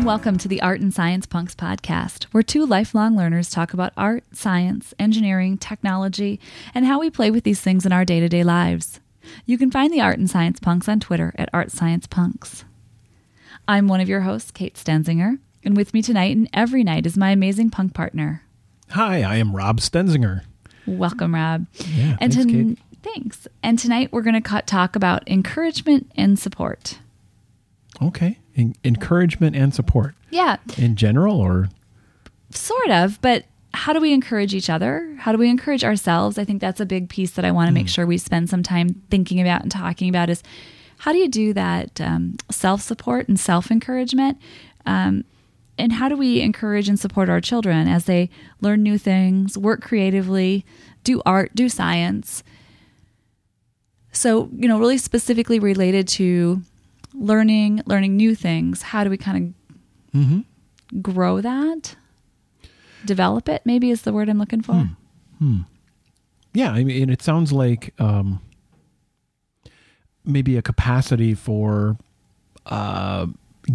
and welcome to the Art and Science Punks podcast, where two lifelong learners talk about art, science, engineering, technology, and how we play with these things in our day to day lives. You can find the Art and Science Punks on Twitter at Art Science Punks. I'm one of your hosts, Kate Stenzinger, and with me tonight and every night is my amazing punk partner. Hi, I am Rob Stenzinger. Welcome, Rob. Yeah, and thanks, ton- Kate. thanks. And tonight we're going to talk about encouragement and support. Okay. En- encouragement and support Yeah, in general, or sort of, but how do we encourage each other? How do we encourage ourselves? I think that's a big piece that I want to make sure we spend some time thinking about and talking about is how do you do that um, self support and self encouragement? Um, and how do we encourage and support our children as they learn new things, work creatively, do art, do science? So, you know, really specifically related to learning, learning new things, how do we kind of grow that? Develop it, maybe is the word I'm looking for. yeah, I mean, it sounds like um, maybe a capacity for uh,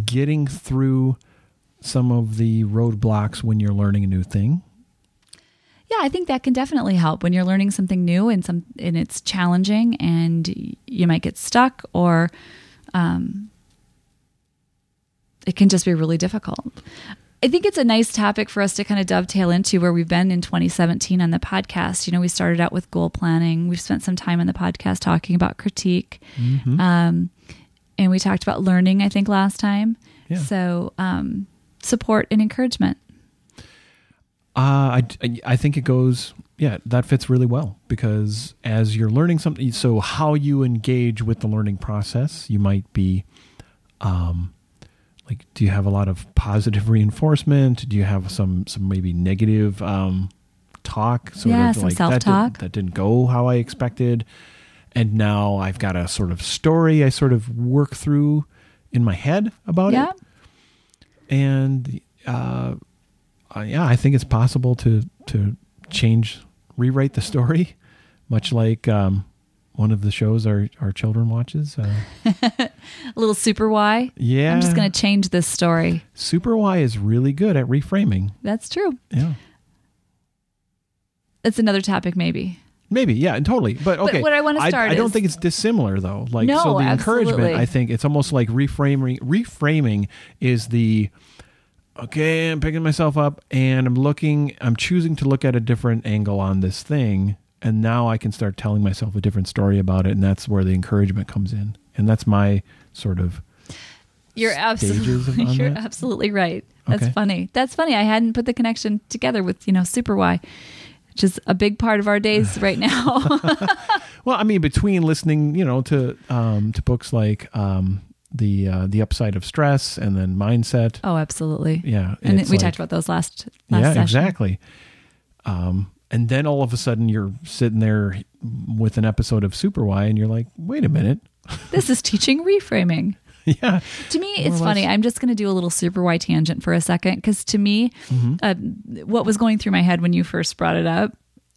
getting through some of the roadblocks when you're learning a new thing. Yeah, I think that can definitely help when you're learning something new and some and it's challenging and you might get stuck or um, it can just be really difficult. I think it's a nice topic for us to kind of dovetail into where we've been in 2017 on the podcast. You know, we started out with goal planning. We've spent some time on the podcast talking about critique. Um, and we talked about learning, I think, last time. Yeah. So, um, support and encouragement. Uh, I, I think it goes, yeah, that fits really well because as you're learning something, so how you engage with the learning process, you might be, um, like, do you have a lot of positive reinforcement? Do you have some, some maybe negative, um, talk? Sort Yeah, of some like that, self-talk. did, that didn't go how I expected. And now I've got a sort of story I sort of work through in my head about Yeah. it and uh, uh, yeah, I think it's possible to to change, rewrite the story, much like um, one of the shows our our children watches. Uh, A little super why. yeah, I'm just going to change this story. Super Why is really good at reframing. That's true. Yeah, That's another topic, maybe. maybe yeah, and totally. But okay, what I wanna start I, don't is- think it's dissimilar though. Like No, so, the encouragement. absolutely. I think it's almost like reframing. Reframing is the okay, I'm picking myself up and I'm looking, I'm choosing to look at a different angle on this thing. And now I can start telling myself a different story about it. And that's where the encouragement comes in. And that's my sort of, You're absolutely you're that? absolutely right. That's Okay. funny. That's funny. I hadn't put the connection together with, you know, super why, which is a big part of our days right now. well, I mean, between listening, you know, to, um, to books like, um, the, uh, the upside of stress and then mindset. oh, absolutely. Yeah. And we like- talked about those last last yeah, session. exactly. Um, and then all of a sudden you're sitting there with an episode of Super Why, and you're like, wait a minute, This is teaching reframing. yeah, To me, More it's funny. I'm just going to do a little super Why tangent for a second because to me, Mm-hmm. uh, what was going through my head when you first brought it up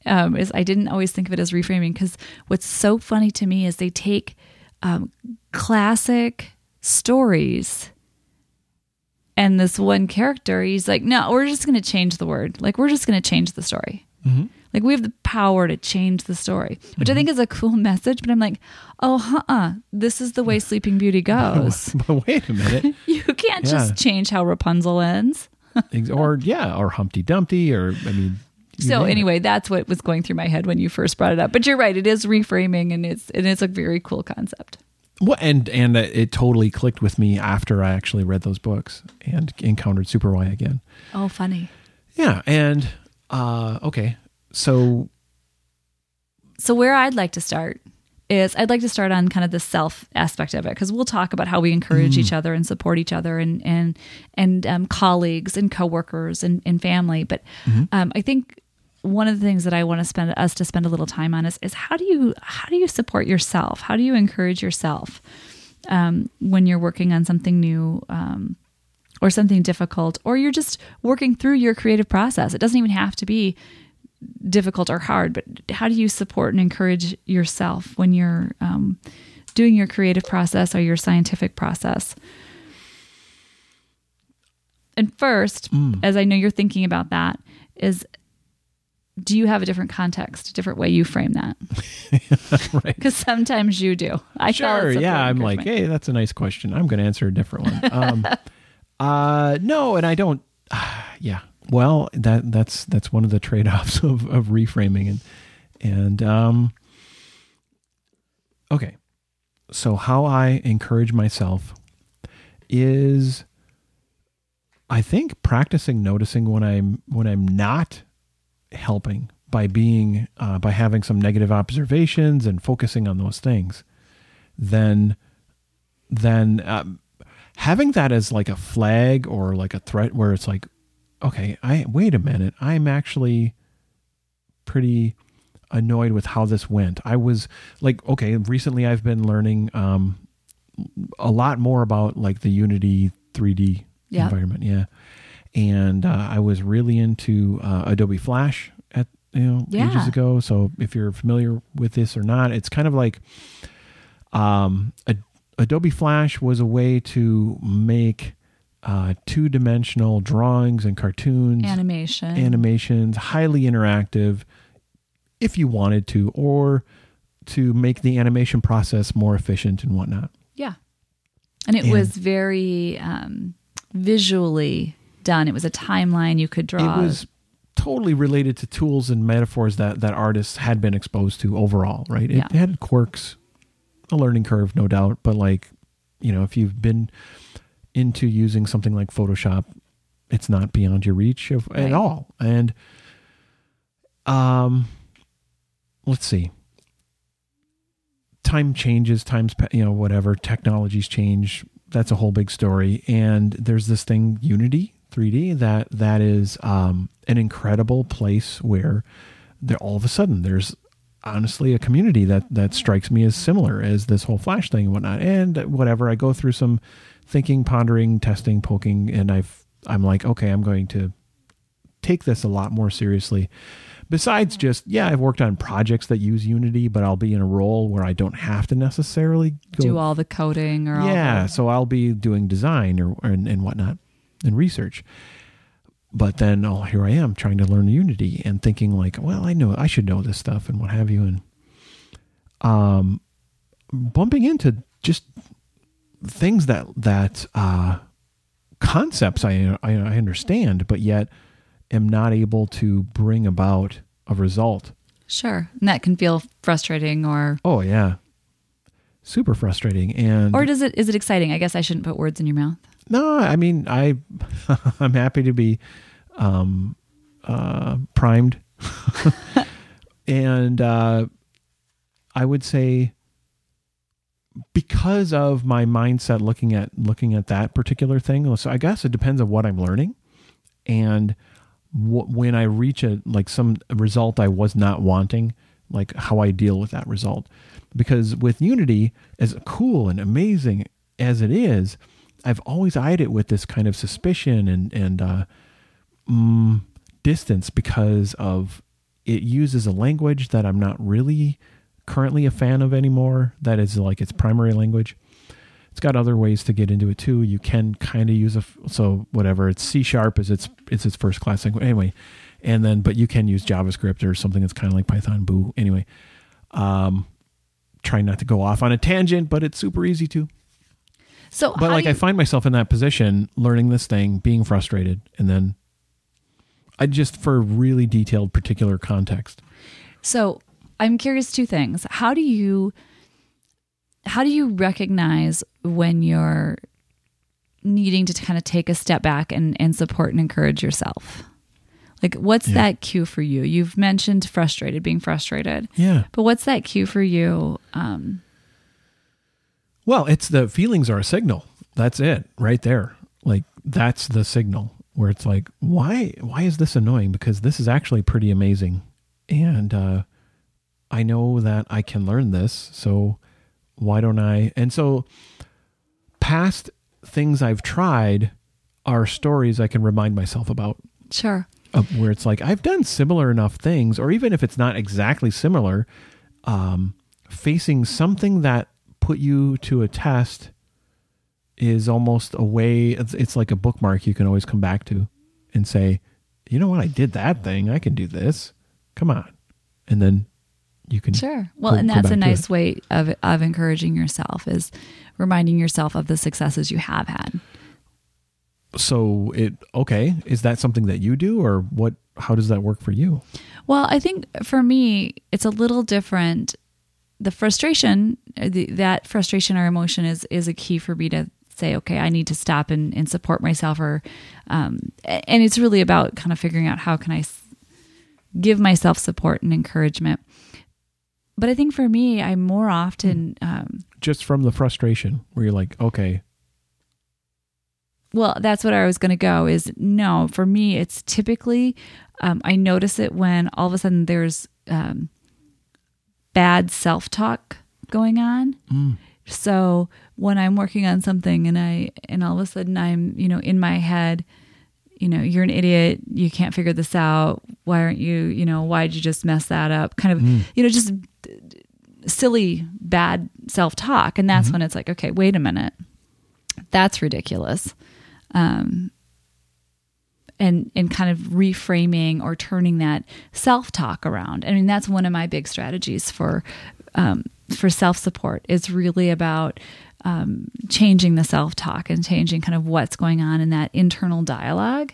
um, is I didn't always think of it as reframing because what's so funny to me is they take um, classic stories and this one character, he's like, no, we're just going to change the word. Like, we're just going to change the story. Mm-hmm. Like, we have the power to change the story, which I think is a cool message. But I'm like, oh, uh this is the way Sleeping Beauty goes. but wait a minute, You can't Yeah. just change how Rapunzel ends. Or yeah, or Humpty Dumpty, or I mean, So it. anyway, that's what was going through my head when you first brought it up. But you're right; it is reframing, and it's and it's a very cool concept. Well, and and it totally clicked with me after I actually read those books and encountered Super Why again. Oh, funny. Yeah, and uh, okay, so So where I'd like to start is I'd like to start on kind of the self aspect of it because we'll talk about how we encourage each other and support each other and and and um, colleagues and coworkers and, and family. But um, I think one of the things that I want to spend us to spend a little time on is is how do you how do you support yourself? How do you encourage yourself um, when you're working on something new? Um, or something difficult, or you're just working through your creative process. It doesn't even have to be difficult or hard, but how do you support and encourage yourself when you're um, doing your creative process or your scientific process? and first, Mm. as I know you're thinking about that, is do you have a different context, a different way you frame that? right. Because sometimes you do. I sure. Yeah. I'm like, hey, that's a nice question. I'm going to answer a different one. Um, uh, no, and I don't. yeah. Well, that that's that's one of the trade offs of of reframing and and um. Okay, so how I encourage myself is, I think practicing noticing when I'm when I'm not helping by being uh, by having some negative observations and focusing on those things then then um, having that as like a flag or like a threat where it's like okay i wait a minute i'm actually pretty annoyed with how this went i was like okay recently i've been learning um a lot more about like the unity 3d Yeah. environment yeah and uh, i was really into uh, adobe flash at you know Yeah. ages ago so if you're familiar with this or not it's kind of like um, a, Adobe Flash was a way to make uh, two dimensional drawings and cartoons, Animation. animations, highly interactive if you wanted to, or to make the animation process more efficient and whatnot. yeah. And it And- was very um, visually done. It was a timeline you could draw. It was totally related to tools and metaphors that, that artists had been exposed to overall, right? It Yeah. had quirks, a learning curve, no doubt, but like, you know, if you've been into using something like Photoshop, it's not beyond your reach of, Right. at all. And um let's see. Time changes, times you know, whatever, technologies change. That's a whole big story. And there's this thing Unity 3D that that is um an incredible place where there all of a sudden there's honestly a community that that strikes me as similar as this whole flash thing and whatnot. And whatever i go through some thinking pondering testing poking and i've i'm like okay i'm going to take this a lot more seriously. Besides just yeah i've worked on projects that use unity but i'll be in a role where i don't have to necessarily go do all the coding or all yeah so i'll be doing design or, or and, and whatnot and research but then oh here i am trying to learn unity and thinking like well i know i should know this stuff and what have you and um bumping into just things that that uh concepts i i, I understand but yet am not able to bring about a result Sure. And that can feel frustrating or oh yeah super frustrating and or does it is it exciting? I guess I shouldn't put words in your mouth. No, I mean I I'm happy to be um uh primed. and uh I would say because of my mindset looking at looking at that particular thing, so I guess it depends on what I'm learning and wh- when I reach a like some result I was not wanting, like how I deal with that result. Because with Unity, as cool and amazing as it is, I've always eyed it with this kind of suspicion and and uh, mm, distance because of it uses a language that I'm not really currently a fan of anymore. That is like its primary language. It's got other ways to get into it too. You can kind of use a so whatever. It's C sharp is its it's its first class language anyway, and then but you can use JavaScript or something that's kind of like Python. Boo. Anyway, um, trying not to go off on a tangent, but it's super easy to. So But like do I find myself in that position, learning this thing, being frustrated, and then I just for really detailed particular context. So I'm curious two things. How do you how do you recognize when you're needing to kind of take a step back and, and support and encourage yourself? Like what's Yeah. that cue for you? You've mentioned frustrated, being frustrated. Yeah. But what's that cue for you? Um, Well, it's the feelings are a signal. That's it, right there. Like that's the signal where it's like, why why is this annoying? Because this is actually pretty amazing. And uh I know that I can learn this, so why don't I? And so past things I've tried are stories I can remind myself about sure. of where it's like I've done similar enough things, or even if it's not exactly similar, um, facing something that put you to a test is almost a way. It's, it's like a bookmark you can always come back to, and say, you know what, I did that thing. I can do this. Come on, and then you can Sure. Well, go- and that's a nice way of of encouraging yourself is reminding yourself of the successes you have had. So it okay. Is that something that you do, or what? How does that work for you? Well, I think for me, it's a little different. The frustration, the, that frustration or emotion is is a key for me to say, okay, I need to stop and, and support myself, or um, and it's really about kind of figuring out how can I give myself support and encouragement. But I think for me, I more often um, Just from the frustration, where you're like, okay, Well, that's what I was going to go is no, for me, it's typically, um, I notice it when all of a sudden there's um, bad self talk going on. Mm. So when I'm working on something and I, and all of a sudden I'm, you know, in my head, you know, you're an idiot. You can't figure this out. Why aren't you, you know, why'd you just mess that up? Kind of, mm. you know, just silly, bad self talk. And that's mm-hmm. when it's like, okay, wait a minute. That's ridiculous um, and and kind of reframing or turning that self talk around. I mean, that's one of my big strategies for um, for self support. Is really about um, changing the self talk and changing kind of what's going on in that internal dialogue.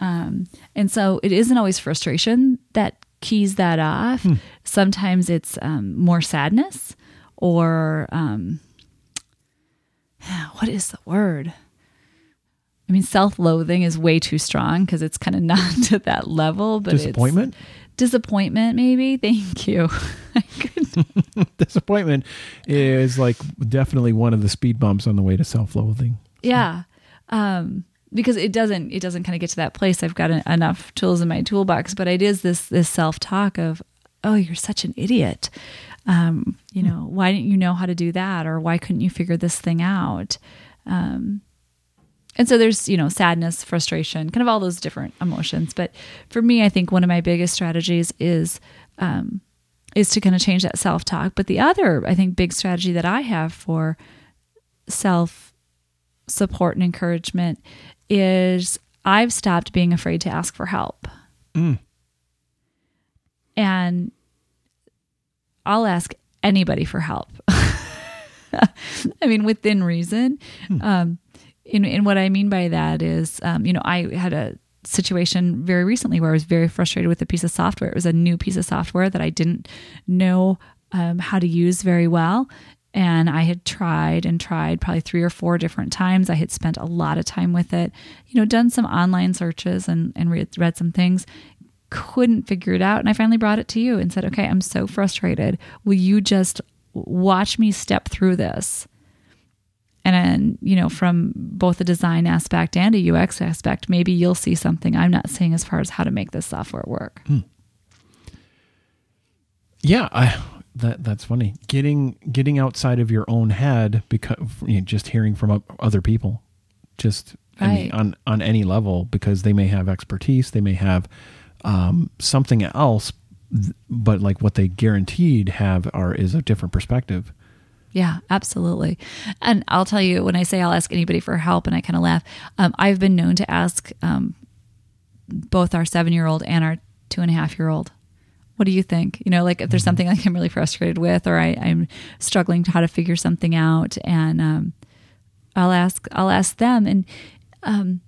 Um, and so it isn't always frustration that keys that off. Sometimes it's um, more sadness or um, what is the word? I mean, self-loathing is way too strong because it's kind of not to that level. But it's- disappointment. disappointment, maybe. Thank you. Disappointment is like definitely one of the speed bumps on the way to self-loathing. yeah, um, because it doesn't. It doesn't kind of get to that place. I've got en- enough tools in my toolbox, but it is this this self-talk of, "Oh, you're such an idiot." Um, you know, why didn't you know how to do that, or why couldn't you figure this thing out? Um, and so there's you know sadness frustration kind of all those different emotions. But for me i think one of my biggest strategies is um, is to kind of change that self-talk. But the other i think big strategy that i have for self support and encouragement is i've stopped being afraid to ask for help. Mm. and i'll ask anybody for help. I mean within reason. Um, and, and what I mean by that is, um, you know, I had a situation very recently where I was very frustrated with a piece of software. It was a new piece of software that I didn't know um, how to use very well. And I had tried and tried probably three or four different times. I had spent a lot of time with it, you know, done some online searches and, and read, read some things, couldn't figure it out. And I finally brought it to you and said, okay, I'm so frustrated. Will you just watch me step through this? And then you know from both a design aspect and a ux aspect maybe you'll see something i'm not seeing as far as how to make this software work Yeah, I that that's funny. Getting getting outside of your own head because you know, just hearing from other people, just I mean, on on any level because they may have expertise, they may have um, something else, but like what they guaranteed have are is a different perspective. Yeah absolutely. And i'll tell you when i say i'll ask anybody for help and i kind of laugh um, i've been known to ask um, both our seven year old and our two and a half year old what do you think? You know like if there's something like i'm really frustrated with or I, i'm struggling to how to figure something out and um, i'll ask i'll ask them and um,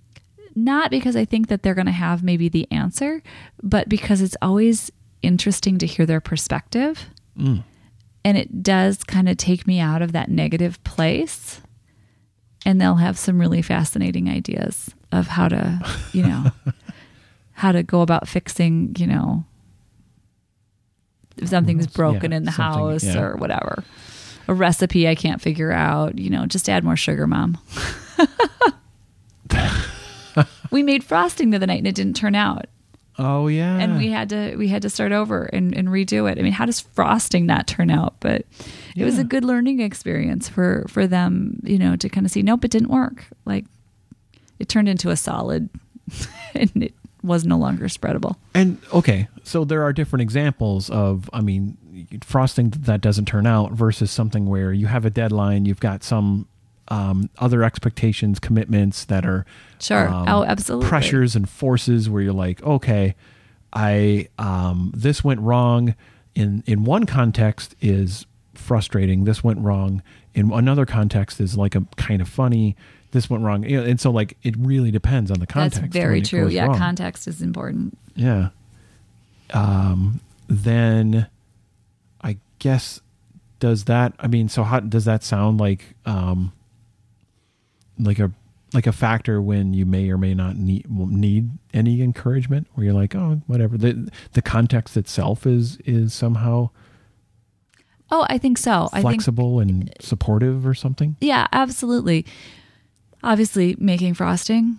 not because i think that they're going to have maybe the answer but because it's always interesting to hear their perspective and it does kind of take me out of that negative place. And they'll have some really fascinating ideas of how to you know how to go about fixing you know if something's broken Yeah, in the house yeah. or whatever. A recipe i can't figure out you know just add more sugar mom. We made frosting the other night and it didn't turn out Oh yeah, and we had to we had to start over and, and redo it. I mean, how does frosting not turn out? But it was a good learning experience for for them, you know, to kind of see. Nope, it didn't work. Like it turned into a solid, and it was no longer spreadable. And okay, so there are different examples of, I mean, frosting that doesn't turn out versus something where you have a deadline, you've got some um, other expectations, commitments that are Sure. um, oh, absolutely. pressures and forces where you're like, okay, I um, this went wrong in in one context is frustrating. This went wrong in another context is like a kind of funny. This went wrong, You know, and so like it really depends on the context. That's very true. Yeah, wrong. context is important. Yeah. Um, then I guess does that I mean so how does that sound like um like a like a factor when you may or may not need need any encouragement where you're like oh whatever the the context itself is is somehow Oh, I think so. I think flexible and supportive or something Yeah, absolutely. Obviously, making frosting,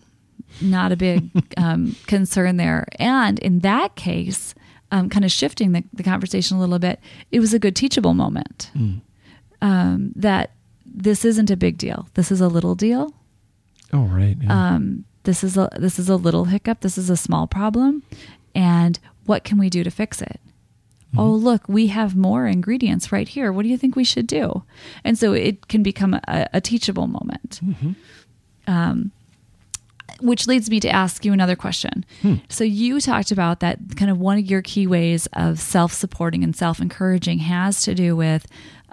not a big um, concern there. And in that case, um, kind of shifting the, the conversation a little bit, it was a good teachable moment um, that this isn't a big deal. This is a little deal. oh right yeah. Um, this is a this is a little hiccup. This is a small problem, and what can we do to fix it? Oh, look, we have more ingredients right here. What do you think we should do? And so it can become a, a teachable moment. Um, which leads me to ask you another question. So you talked about that kind of one of your key ways of self-supporting and self-encouraging has to do with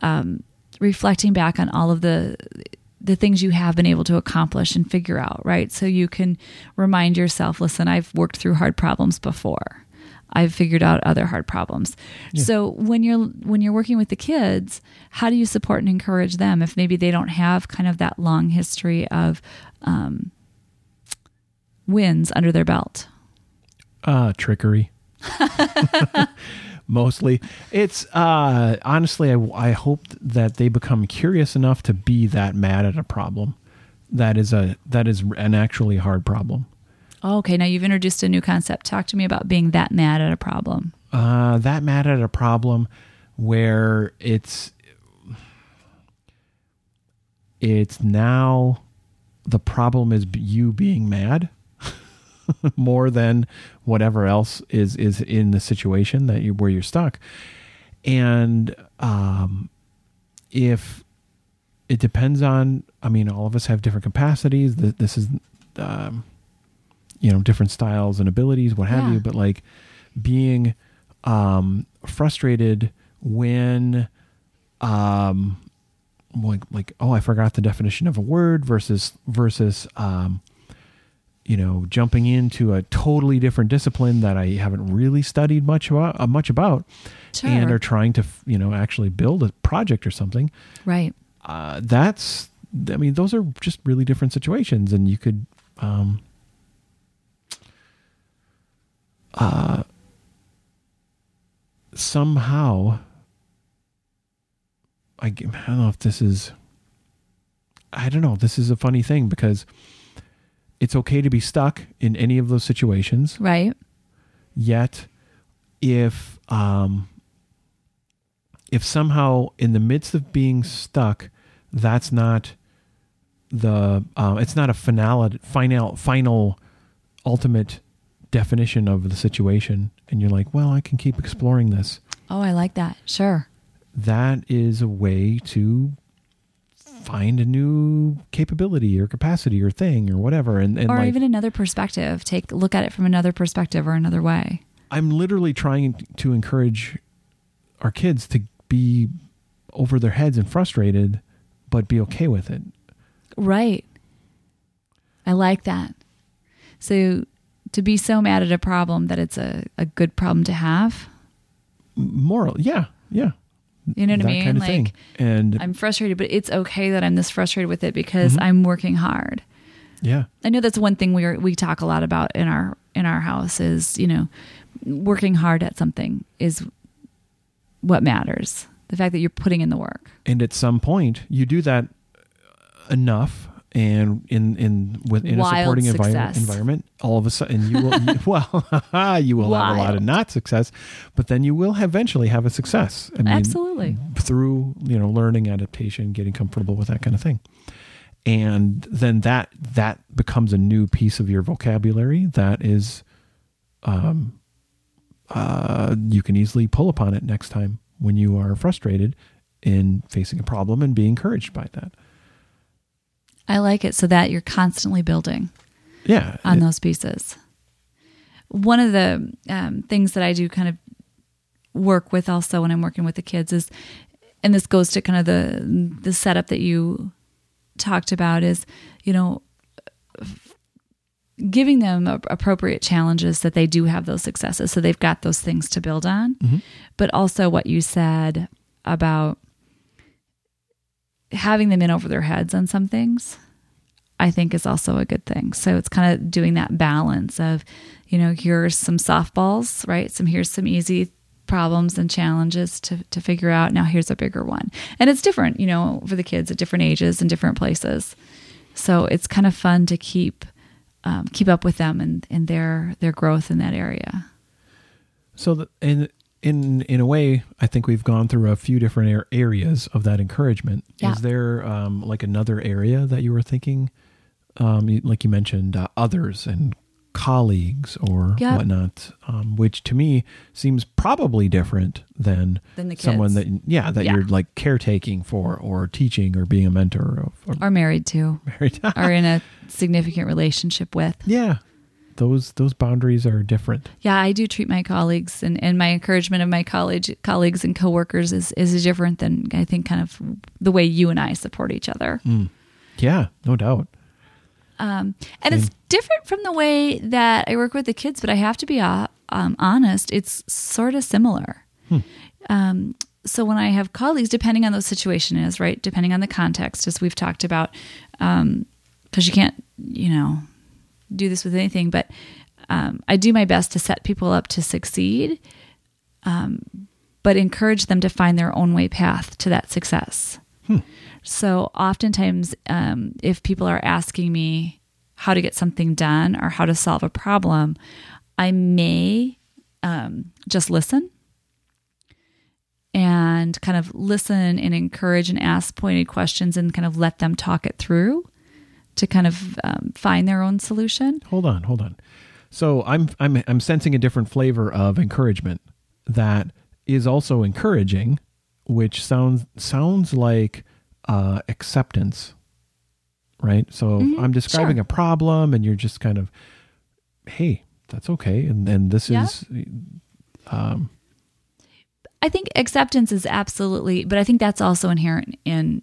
um, reflecting back on all of the the things you have been able to accomplish and figure out, right? So you can remind yourself, listen, I've worked through hard problems before. I've figured out other hard problems. So when you're when you're working with the kids, how do you support and encourage them if maybe they don't have kind of that long history of um, wins under their belt? uh trickery mostly. It's uh honestly I, I hope that they become curious enough to be that mad at a problem. That is a that is an actually hard problem. Oh, okay, now you've introduced a new concept. Talk to me about being that mad at a problem. uh that mad at a problem where it's it's now the problem is you being mad more than whatever else is is in the situation that you where you're stuck. And um if it depends on i mean all of us have different capacities. This is um you know different styles and abilities what have Yeah. you but like being um frustrated when um like like oh i forgot the definition of a word versus versus um you know jumping into a totally different discipline that i haven't really studied much about uh, much about Sure. and are trying to you know actually build a project or something Right. uh, that's i mean those are just really different situations and you could um uh somehow I don't know if this is i don't know this is a funny thing because it's okay to be stuck in any of those situations Right. yet if um if somehow in the midst of being stuck that's not the um it's not a finality final final ultimate definition of the situation and you're like well i can keep exploring this Oh, I like that. Sure. that is a way to find a new capability or capacity or thing or whatever and, and or like even another perspective. Take look at it from another perspective or another way. I'm literally trying to encourage our kids to be over their heads and frustrated, but be okay with it. Right. I like that. So to be so mad at a problem that it's a, a good problem to have. Moral, yeah, yeah, You know what I mean? kind of like thing. And I'm frustrated, but it's okay that I'm this frustrated with it because Mm-hmm. I'm working hard. yeah, I know that's one thing we are, we talk a lot about in our in our house is you know working hard at something is what matters. The fact that you're putting in the work. and at some point you do that enough, and in in within a Wild supporting environment, environment, all of a sudden you will you, well you will have a lot of not success, but then you will eventually have a success. I mean, Absolutely. through you know learning adaptation getting comfortable with that kind of thing and then that that becomes a new piece of your vocabulary that is um uh you can easily pull upon it next time when you are frustrated in facing a problem and be encouraged by that I like it so that you're constantly building Yeah. on it- those pieces. One of the um, things that I do kind of work with also when I'm working with the kids is, and this goes to kind of the the setup that you talked about is, you know, giving them appropriate challenges that they do have those successes, so they've got those things to build on. But also what you said about having them in over their heads on some things. I think is also a good thing. So it's kind of doing that balance of, you know, here's some softballs, right? Some here's some easy problems and challenges to to figure out. Now here's a bigger one. And it's different, you know, for the kids at different ages and different places. So it's kind of fun to keep um, keep up with them and, and their their growth in that area. So the, in in in a way, I think we've gone through a few different areas of that encouragement. Yeah. Is there um, like another area that you were thinking, um, like you mentioned, uh, others and colleagues or Yeah. whatnot, um, which to me seems probably different than Than someone that yeah that Yeah. you're like caretaking for or teaching or being a mentor of, or Or married to, married. or in a significant relationship with. yeah, those those boundaries are different. Yeah, I do treat my colleagues and, and my encouragement of my college colleagues and coworkers is is different than I think kind of the way you and I support each other. Yeah, no doubt. Um, and it's different from the way that I work with the kids, but I have to be uh, um, honest, it's sort of similar. Um, so when I have colleagues, depending on the situation is right, depending on the context, as we've talked about, because you can't, you know, do this with anything, but um, I do my best to set people up to succeed, um, but encourage them to find their own way path to that success. So oftentimes, um, if people are asking me how to get something done or how to solve a problem, I may um, just listen and kind of listen and encourage and ask pointed questions and kind of let them talk it through to kind of um, find their own solution. Hold on, hold on. So I'm I'm I'm sensing a different flavor of encouragement that is also encouraging, which sounds sounds like uh, acceptance, right? So I'm describing sure. a problem, and you're just kind of, hey, that's okay, and and this Yeah. is Um, I think acceptance is absolutely, but I think that's also inherent in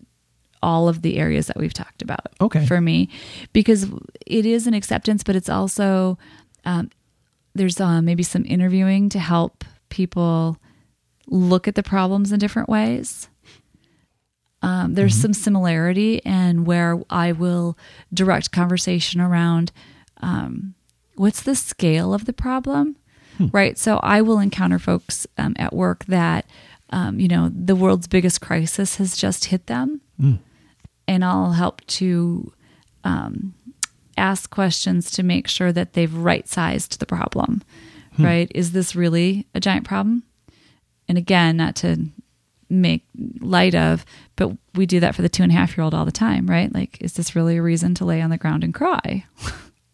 all of the areas that we've talked about. Okay. For me, because it is an acceptance, but it's also um, there's uh, maybe some interviewing to help people look at the problems in different ways. Um, there's some similarity, and where I will direct conversation around um, what's the scale of the problem, right? So I will encounter folks um, at work that, um, you know, the world's biggest crisis has just hit them, and I'll help to um, ask questions to make sure that they've right sized the problem, right? Is this really a giant problem? And again, not to make light of, but we do that for the two and a half year old all the time, right? Like, is this really a reason to lay on the ground and cry?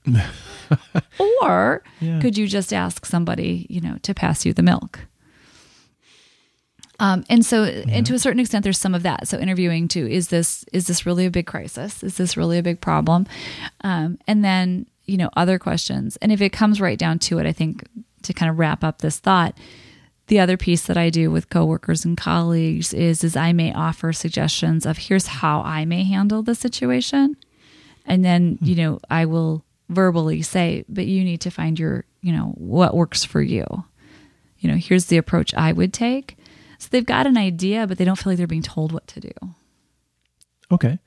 or Yeah. could you just ask somebody, you know, to pass you the milk? Um, and so, and to a certain extent, there's some of that. So, interviewing too is this is this really a big crisis? Is this really a big problem? Um, and then, you know, other questions. And if it comes right down to it, I think to kind of wrap up this thought, the other piece that I do with coworkers and colleagues is is I may offer suggestions of here's how I may handle the situation, and then you know I will verbally say, but you need to find your you know what works for you. You know, here's the approach I would take. So they've got an idea, but they don't feel like they're being told what to do. okay.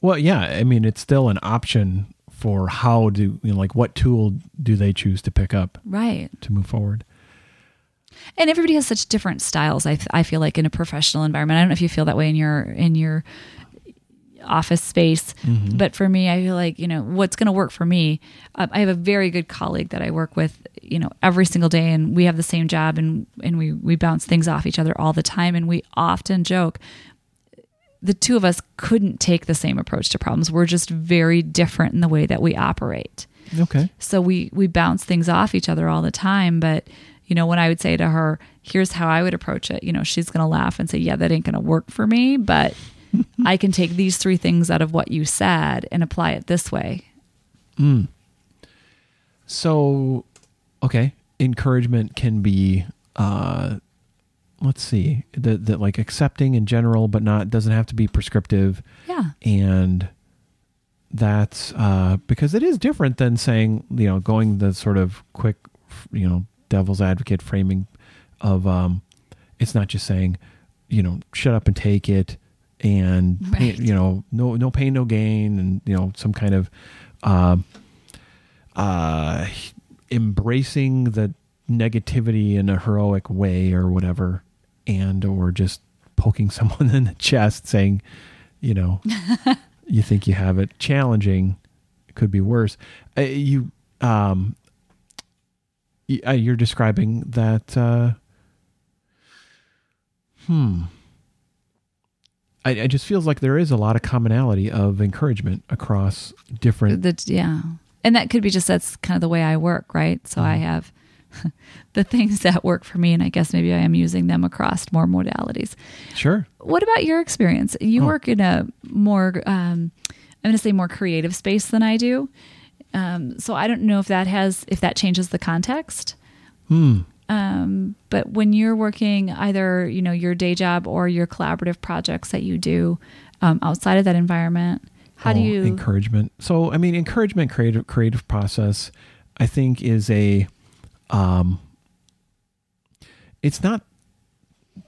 Well, yeah. I mean, it's still an option for how do you know, like what tool do they choose to pick up Right. to move forward? and everybody has such different styles I, I feel like in a professional environment i don't know if you feel that way in your in your office space but for me i feel like you know what's going to work for me uh, i have a very good colleague that i work with you know every single day and we have the same job and and we we bounce things off each other all the time and we often joke the two of us couldn't take the same approach to problems we're just very different in the way that we operate Okay. so we we bounce things off each other all the time but you know when i would say to her here's how i would approach it you know she's going to laugh and say yeah that ain't going to work for me but I can take these three things out of what you said and apply it this way. Hmm. So, okay, encouragement can be, uh, let's see, that that like accepting in general, but not doesn't have to be prescriptive, Yeah. and that's uh, because it is different than saying you know going the sort of quick, you know, devil's advocate framing of um, it's not just saying you know shut up and take it and Right. you know no no pain no gain and you know some kind of um uh, embracing the negativity in a heroic way or whatever, and or just poking someone in the chest saying, you know, you think you have it challenging, it could be worse. Uh, you, um, uh, you're describing that. Uh, hmm. I, it just feels like there is a lot of commonality of encouragement across different That yeah. And that could be just that's kind of the way I work, right? So I have the things that work for me and I guess maybe I am using them across more modalities. Sure. What about your experience? You Oh. work in a more, um, I'm going to say more creative space than I do. Um, so I don't know if that has, if that changes the context. Hmm. Um, but when you're working either, you know, your day job or your collaborative projects that you do um, outside of that environment, how do Oh, you? encouragement? So, I mean, encouragement, creative, creative process, I think is a, um, it's not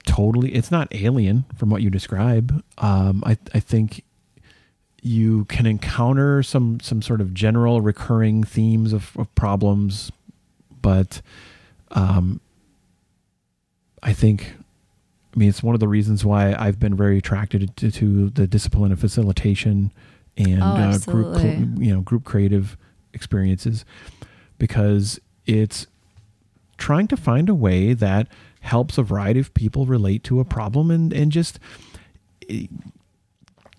totally, it's not alien from what you describe. Um, I, I think you can encounter some, some sort of general recurring themes of, of problems, but, um, I think I mean, it's one of the reasons why I've been very attracted to, to the discipline of facilitation and Oh, uh, group, you know, group creative experiences, because it's trying to find a way that helps a variety of people relate to a problem and and just eh,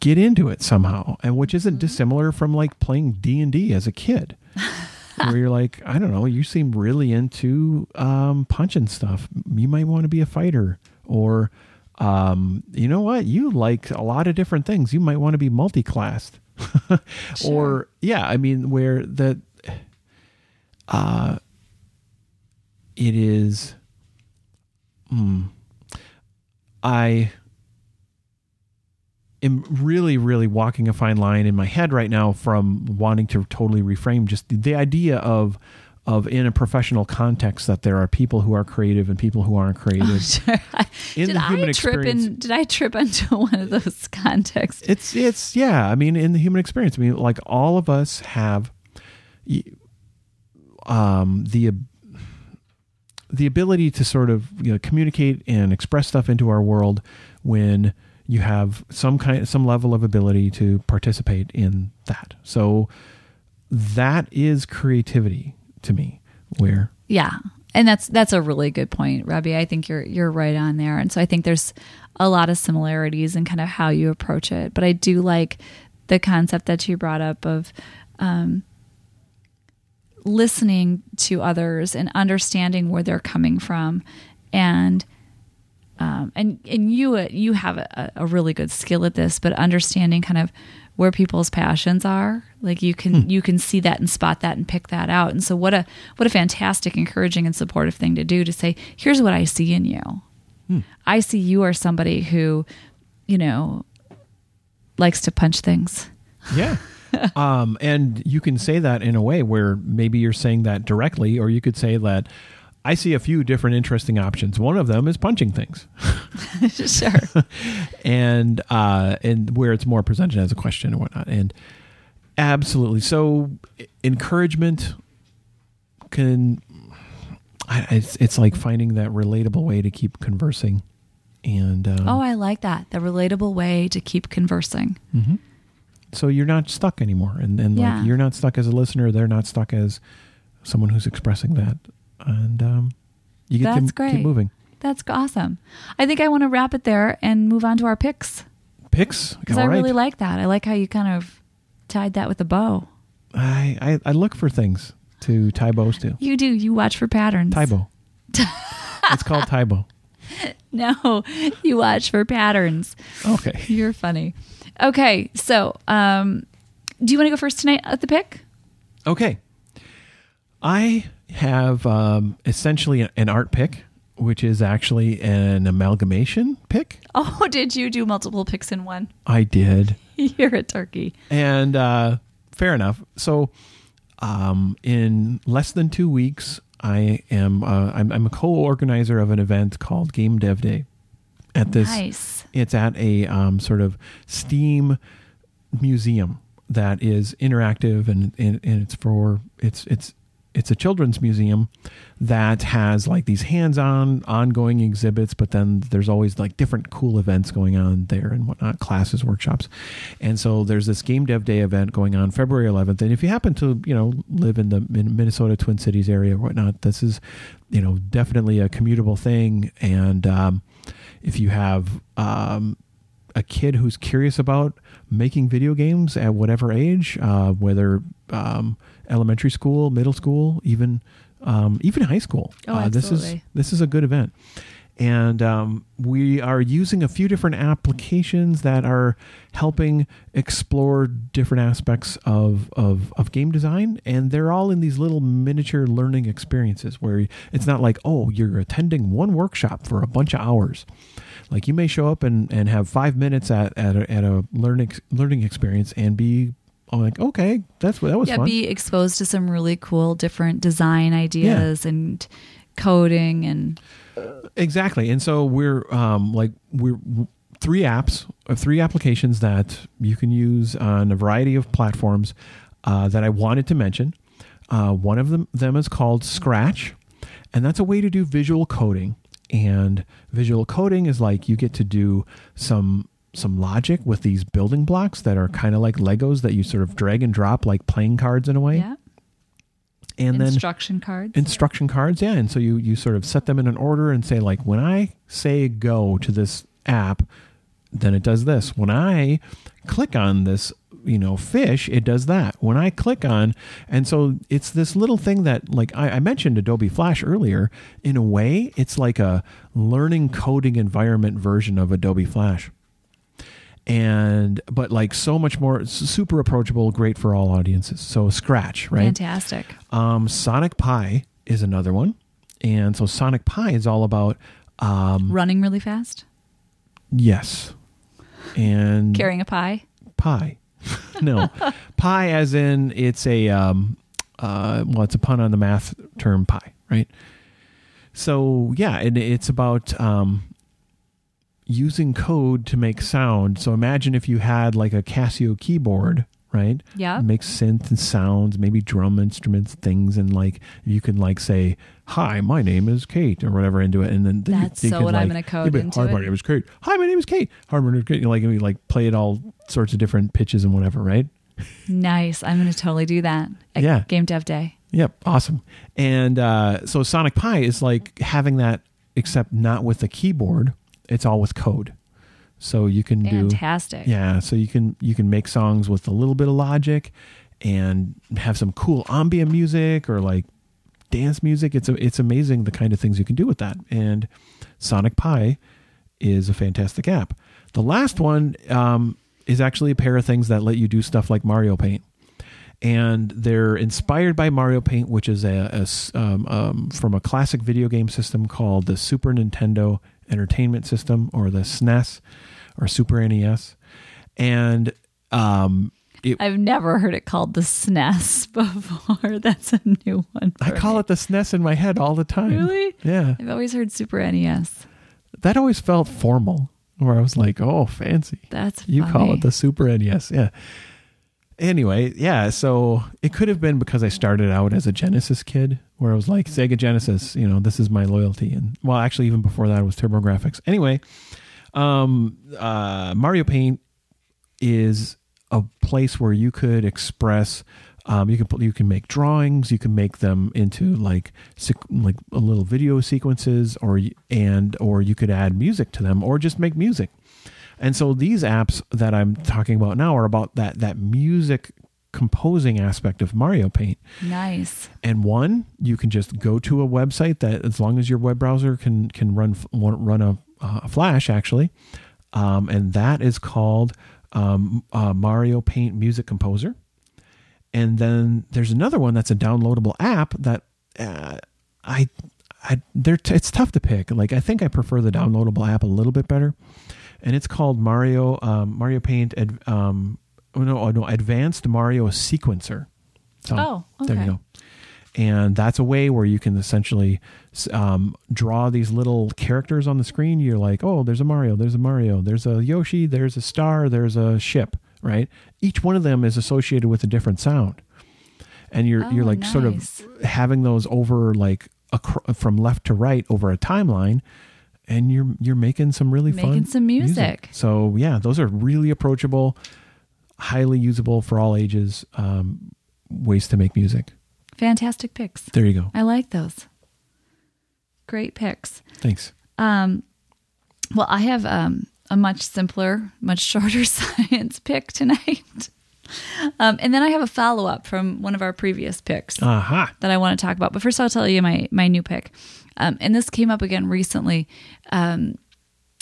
get into it somehow, and which isn't Mm-hmm. dissimilar from like playing D and D as a kid. where you're like, I don't know, you seem really into um, punching stuff. You might want to be a fighter, or um, you know what, you like a lot of different things. You might want to be multi-classed, or yeah, I mean, where that, uh, it is. Hmm. I am really, really walking a fine line in my head right now from wanting to totally reframe just the idea of of in a professional context that there are people who are creative and people who aren't creative. Sure. In did the I human trip experience- in? Did I trip into one of those contexts? It's it's yeah. I mean, in the human experience, I mean, like all of us have, um, the the ability to sort of you know communicate and express stuff into our world when you have some kind some level of ability to participate in that. So that is creativity to me. Where Yeah. And that's that's a really good point, Robbie. I think you're you're right on there. And so I think there's a lot of similarities in kind of how you approach it. But I do like the concept that you brought up of um, listening to others and understanding where they're coming from, and um, and and you you have a, a really good skill at this, but understanding kind of where people's passions are, like you can you can see that and spot that and pick that out. And so what a what a fantastic, encouraging, and supportive thing to do to say, here's what I see in you. I see you are somebody who, you know, likes to punch things. Yeah. um, and you can say that in a way where maybe you're saying that directly, or you could say that I see a few different interesting options. One of them is punching things, sure. and uh, and where it's more presented as a question and whatnot. And absolutely, so encouragement can. I, it's it's like finding that relatable way to keep conversing, and um, Oh, I like that. The relatable way to keep conversing. so you're not stuck anymore and, and Yeah. like you're not stuck as a listener they're not stuck as someone who's expressing that and um, you get That's to keep moving That's awesome. I think I want to wrap it there and move on to our picks picks because I right. really like that. I like how you kind of tied that with a bow. I, I i look for things to tie bows to You do. You watch for patterns. tie bow it's called tie bow no, you watch for patterns. Okay. You're funny. Okay, so um, do you want to go first tonight at the pick? Okay. I have um, essentially an art pick, which is actually an amalgamation pick. Oh, did you do multiple picks in one? I did. You're a turkey. And uh, fair enough. So, um, in less than two weeks, I am uh, I'm, I'm a co-organizer of an event called Game Dev Day. At this, Nice. it's at a um, sort of STEAM museum that is interactive and, and, and it's for it's it's it's a children's museum that has like these hands-on ongoing exhibits but then there's always like different cool events going on there and whatnot classes workshops. And so there's this game dev day event going on february 11th and if you happen to you know live in the in minnesota twin cities area or whatnot this is you know definitely a commutable thing. And um, if you have um, a kid who's curious about making video games at whatever age, uh, whether um, elementary school, middle school, even um, even high school. Oh, uh, this is this is a good event, and um, we are using a few different applications that are helping explore different aspects of, of of game design, and they're all in these little miniature learning experiences where it's not like oh you're attending one workshop for a bunch of hours. Like you may show up and, and have five minutes at, at a, at a learning learning experience and be oh, like okay that's what that was yeah, fun. be exposed to some really cool different design ideas and coding and exactly. And so we're um like we're three apps uh, three applications that you can use on a variety of platforms uh, that i wanted to mention. Uh, one of them, them is called scratch and that's a way to do visual coding. And visual coding is like you get to do some some logic with these building blocks that are kind of like legos that you sort of drag and drop like playing cards in a way. Yeah, and then instruction cards. instruction cards yeah. And so you you sort of set them in an order and say like when i say go to this app then it does this. When i click on this you know fish it does that. When i click on and so it's this little thing that like i, I mentioned adobe flash earlier. In a way it's like a learning coding environment version of adobe flash and but like so much more super approachable great for all audiences so scratch right Fantastic. um, Sonic Pi is another one, and so Sonic Pi is all about um, Running really fast. yes, and Carrying a pie. pie. no, pie as in it's a um, uh, well, it's a pun on the math term pie right? So yeah, and it's about um, using code to make sound. So imagine if you had like a Casio keyboard, right? Yeah. It makes synth and sounds, maybe drum instruments, things, and like you can like say, "Hi, my name is Kate" or whatever into it, and then That's you, you so what I'm like, gonna code yeah, into Hi, my name is Kate. Hi, my name is Kate. Hi, my name is Kate. Like we like play it all sorts of different pitches and whatever, right? Nice. I'm going to totally do that at Yeah. Game Dev Day. Yep, awesome. And uh, so Sonic Pi is like having that, except not with the keyboard. It's all with code. So you can do Fantastic. yeah. So you can you can make songs with a little bit of logic, and have some cool ambient music or like dance music. It's a, it's amazing the kind of things you can do with that. And Sonic Pi is a fantastic app. The last one um, is actually a pair of things that let you do stuff like Mario Paint and they're inspired by Mario Paint, which is a, a um, um, from a classic video game system called the Super Nintendo Entertainment System, or the SNES, or Super NES, and um, it, I've never heard it called the SNES before. That's a new one. I call it the SNES in my head all the time. Really? Yeah, I've always heard Super NES. that always felt formal, where I was like, "Oh, fancy." That's You call it the Super NES, yeah. Anyway, yeah, so it could have been because I started out as a Genesis kid, where I was like, Sega Genesis, you know, this is my loyalty. And well, actually, even before that, it was TurboGrafx. Anyway, um, uh, Mario Paint is a place where you could express. Um, you can put, you can make drawings. You can make them into like like a little video sequences, or and or you could add music to them, or just make music. And so these apps that I'm talking about now are about that that music composing aspect of Mario Paint. nice. And one, you can just go to a website that, as long as your web browser can can run run a, uh, Flash actually, um, and that is called um, uh, Mario Paint Music Composer. And then there's another one that's a downloadable app that uh, I, I, they're it's tough to pick. Like I think I prefer the downloadable app a little bit better, and it's called Mario um, Mario Paint. Ad, um, oh no, oh no, Advanced Mario Sequencer. So Oh, there you okay. go. And that's a way where you can essentially um, draw these little characters on the screen. You're like, oh, there's a Mario, there's a Mario, there's a Yoshi, there's a star, there's a ship, right? Each one of them is associated with a different sound, and you're Oh, you're like sort of having those over like acro- from left to right over a timeline, and you're you're making some really fun Making some music. So yeah, those are really approachable, highly usable for all ages um, ways to make music. Fantastic picks. There you go. I like those. Great picks. Thanks. Um, well, I have um, a much simpler, much shorter science pick tonight. Um, and then I have a follow up from one of our previous picks Aha. that I want to talk about. But first, I'll tell you my my new pick, um, and this came up again recently, um,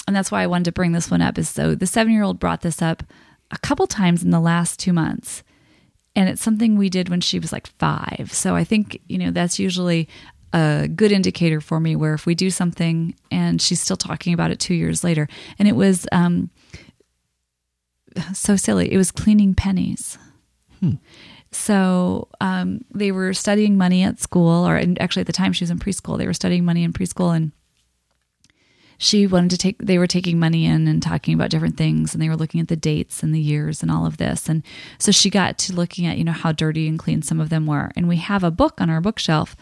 and that's why I wanted to bring this one up. Is so the seven year old brought this up a couple times in the last two months, and it's something we did when she was like five. So I think you know that's usually a good indicator for me where if we do something and she's still talking about it two years later, and it was um, so silly. It was cleaning pennies. So um, they were studying money at school, or actually at the time she was in preschool, they were studying money in preschool, and she wanted to take. They were taking money in and talking about different things, and they were looking at the dates and the years and all of this, and so she got to looking at you know how dirty and clean some of them were, and we have a book on our bookshelf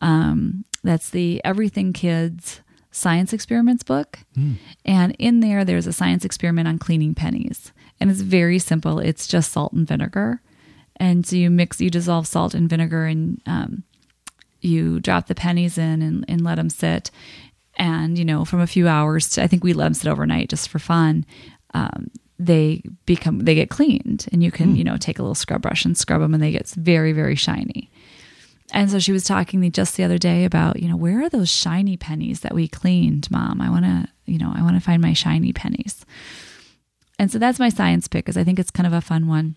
um, that's the Everything Kids science experiments book, and in there there's a science experiment on cleaning pennies, and it's very simple. It's just salt and vinegar and so you mix you dissolve salt and vinegar and um, you drop the pennies in and, and let them sit. And you know from a few hours to, i think we let them sit overnight just for fun um, they become they get cleaned. And you can you know take a little scrub brush and scrub them and they get very very shiny. And so she was talking the- just the other day about you know where are those shiny pennies that we cleaned mom? I want to you know i want to find my shiny pennies. And so that's my science pick because i think it's kind of a fun one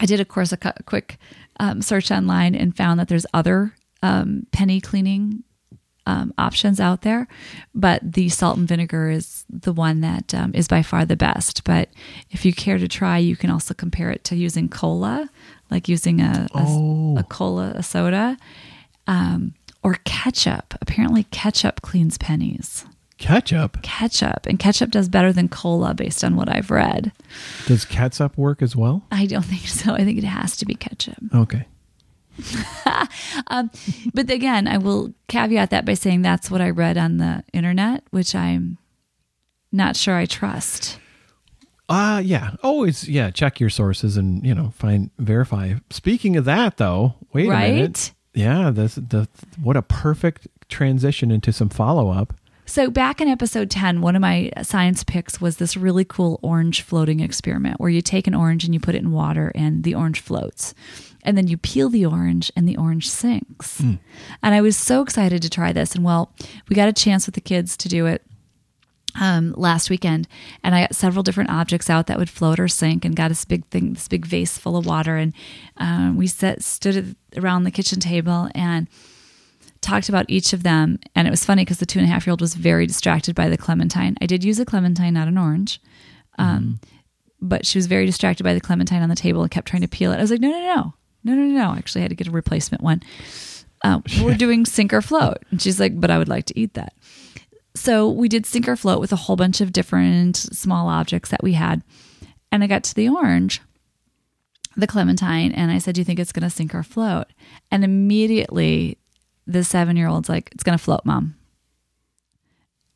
I did, of course, a cu- quick um, search online and found that there's other um, penny cleaning um, options out there, but the salt and vinegar is the one that um, is by far the best. But if you care to try, you can also compare it to using cola, like using a, a, Oh. a cola, a soda, um, or ketchup. Apparently, ketchup cleans pennies. Ketchup. Ketchup, and ketchup does better than cola based on what I've read. Does catsup work as well? I don't think so. I think it has to be ketchup. Okay. But again, I will caveat that by saying that's what I read on the internet, which I'm not sure I trust. Uh yeah. Always yeah, check your sources and, you know, find verify. Speaking of that though, wait a minute. Yeah, this the what a perfect transition into some follow-up. So, back in episode 10, one of my science picks was this really cool orange floating experiment where you take an orange and you put it in water and the orange floats. And then you peel the orange and the orange sinks. And I was so excited to try this. And well, we got a chance with the kids to do it um, last weekend, and I got several different objects out that would float or sink, and got this big thing, this big vase full of water, and um, we sat, stood around the kitchen table and talked about each of them. And it was funny because the two and a half year old was very distracted by the clementine. I did use a clementine, not an orange, um, but she was very distracted by the clementine on the table and kept trying to peel it. I was like, no, no, no, no, no, no. I actually had to get a replacement one. Um, we're doing sink or float, and she's like, but I would like to eat that. So we did sink or float with a whole bunch of different small objects that we had. And I got to the orange, the clementine, and I said, Do you think it's going to sink or float? And immediately the seven year old's like, It's going to float, mom.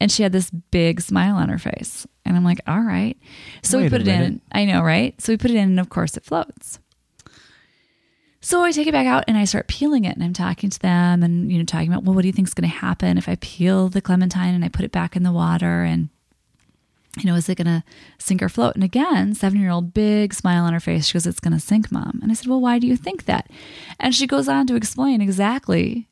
And she had this big smile on her face. And I'm like, All right. So we Wait a put it in. I know, right? So we put it in, and of course it floats. So I take it back out and I start peeling it and I'm talking to them and you know talking about well what do you think is going to happen if I peel the clementine and I put it back in the water and you know is it going to sink or float and again 7-year-old big smile on her face she goes it's going to sink mom and I said well why do you think that and she goes on to explain exactly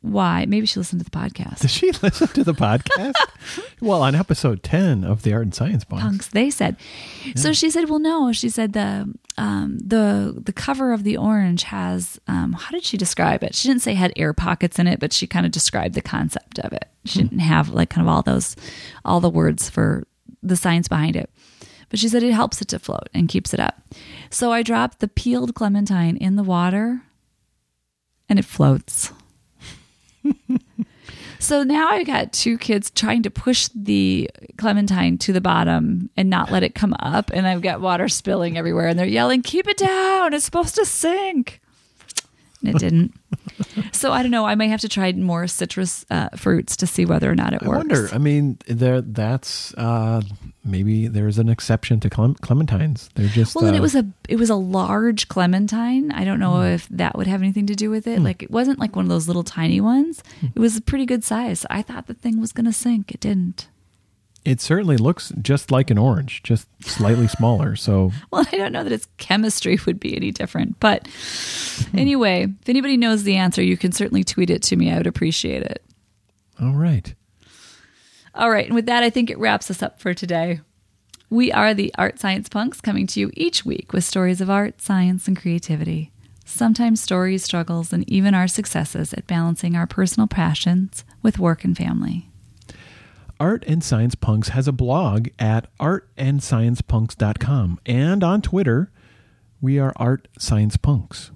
Why? Maybe she listened to the podcast. Did she listen to the podcast? well, on episode 10 of the Art and Science Punks. punks they said. So she said well no. She said the um the the cover of the orange has um how did she describe it? She didn't say had air pockets in it but she kind of described the concept of it. She didn't have like kind of all those all the words for the science behind it. But she said it helps it to float and keeps it up. So i dropped the peeled clementine in the water and it floats so now I've got two kids trying to push the clementine to the bottom and not let it come up. And I've got water spilling everywhere. And they're yelling, Keep it down. It's supposed to sink. And it didn't. so I don't know. I might have to try more citrus uh, fruits to see whether or not it I works. I wonder. I mean, there. That's uh, maybe there's an exception to clem- clementines. They're just Well, and uh, it was a it was a large clementine. I don't know if that would have anything to do with it. Like it wasn't like one of those little tiny ones. It was a pretty good size. I thought the thing was going to sink. It didn't. It certainly looks just like an orange, just slightly smaller. So Well, I don't know that its chemistry would be any different. But anyway, if anybody knows the answer, you can certainly tweet it to me. I would appreciate it. all right. All right. And with that, I think it wraps us up for today. We are the Art Science Punks coming to you each week with stories of art, science, and creativity. Sometimes stories, struggles, and even our successes at balancing our personal passions with work and family. Art and Science Punks has a blog at artandsciencepunks.com and on Twitter, we are Art Science Punks.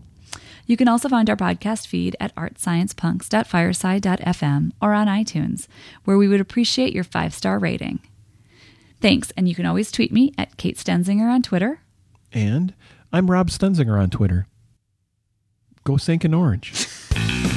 You can also find our podcast feed at artsciencepunks.fireside.fm or on iTunes, where we would appreciate your five star rating. Thanks, and you can always tweet me at Kate Stenzinger on Twitter. And I'm Rob Stenzinger on Twitter. Go sink an orange.